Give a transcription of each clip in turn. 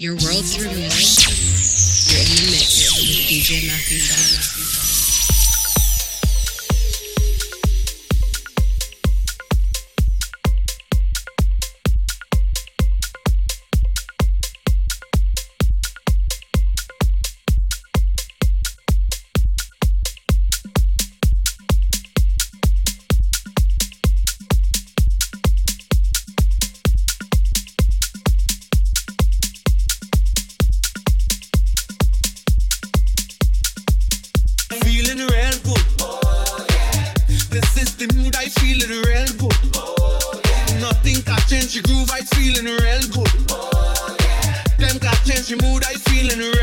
Your world through music. You're in the mix with DJ Matthew the mood, I feeling real good. Oh, yeah. Nothing can change the groove, I feeling real good. Oh, yeah. Them can change the mood, I feeling real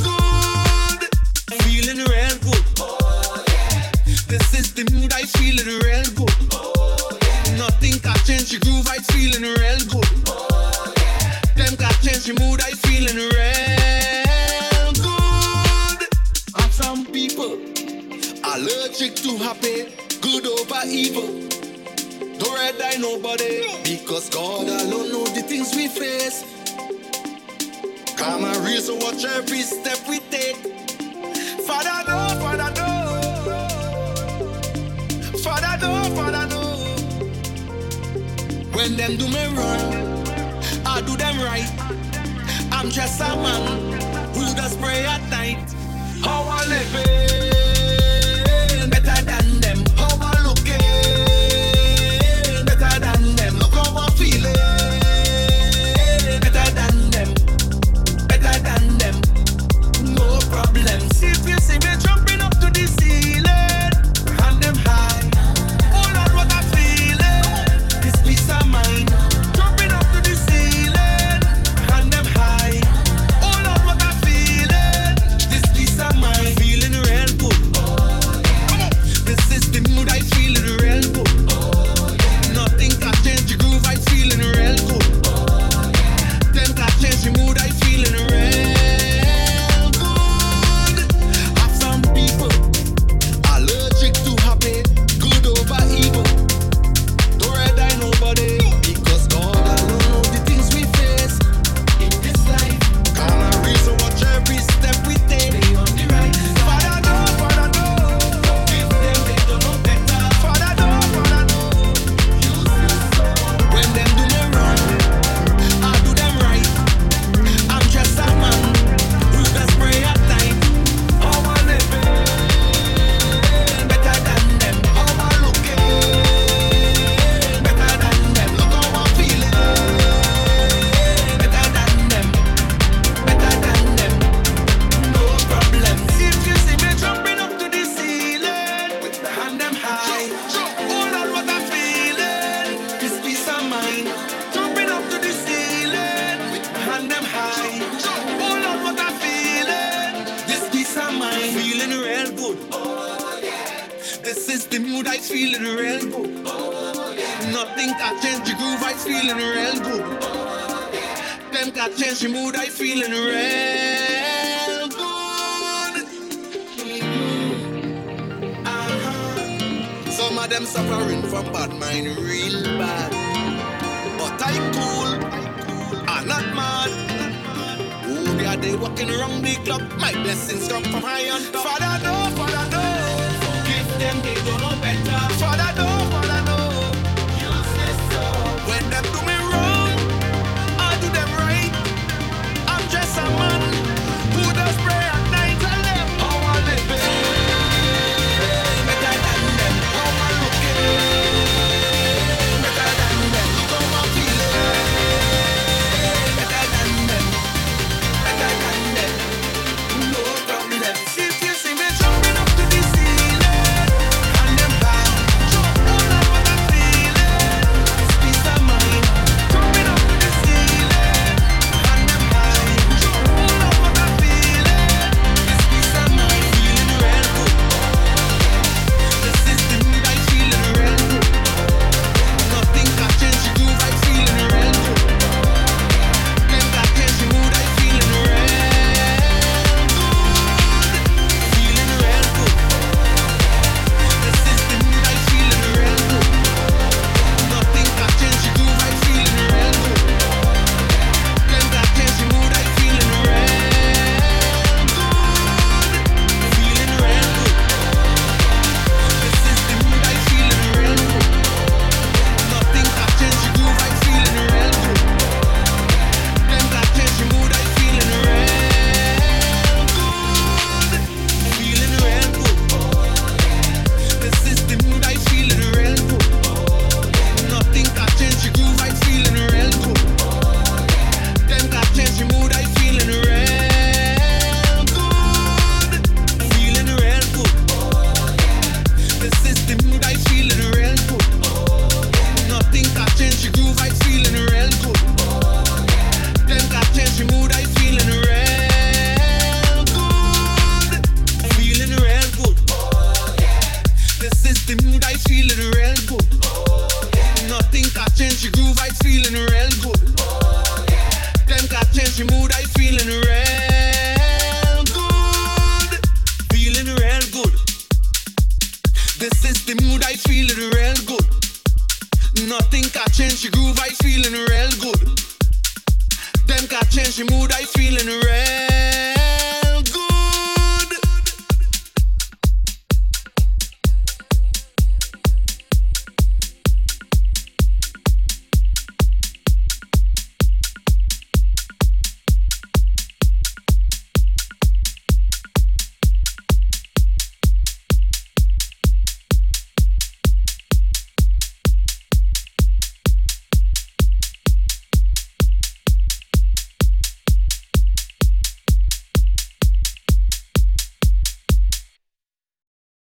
good. Feeling real good. Oh, yeah. This is the mood, I feeling real good. Oh, yeah. Nothing can change the groove, I feeling real good. Allergic to happy, good over evil. Don't red eye nobody, because God alone know the things we face. Come and reason, watch every step we take. Father, no, Father, no. Father, no, Father, no. When them do me wrong, I do them right. I'm just a man who does pray at night. How I live it. the mood, I feeling real good. Nothing can change the groove, I'm feeling real good. Them can change the mood, I'm feeling real good. Uh-huh. Some of them suffering from bad mind, real bad. But I cool, I'm not mad they walking around the clock. My blessings come from high on top. Father, no, Father, no. The mood, I feeling real good. Feeling real good. This is the mood, I feeling real good. Nothing can change the groove, I feeling real good. Them can change the mood, I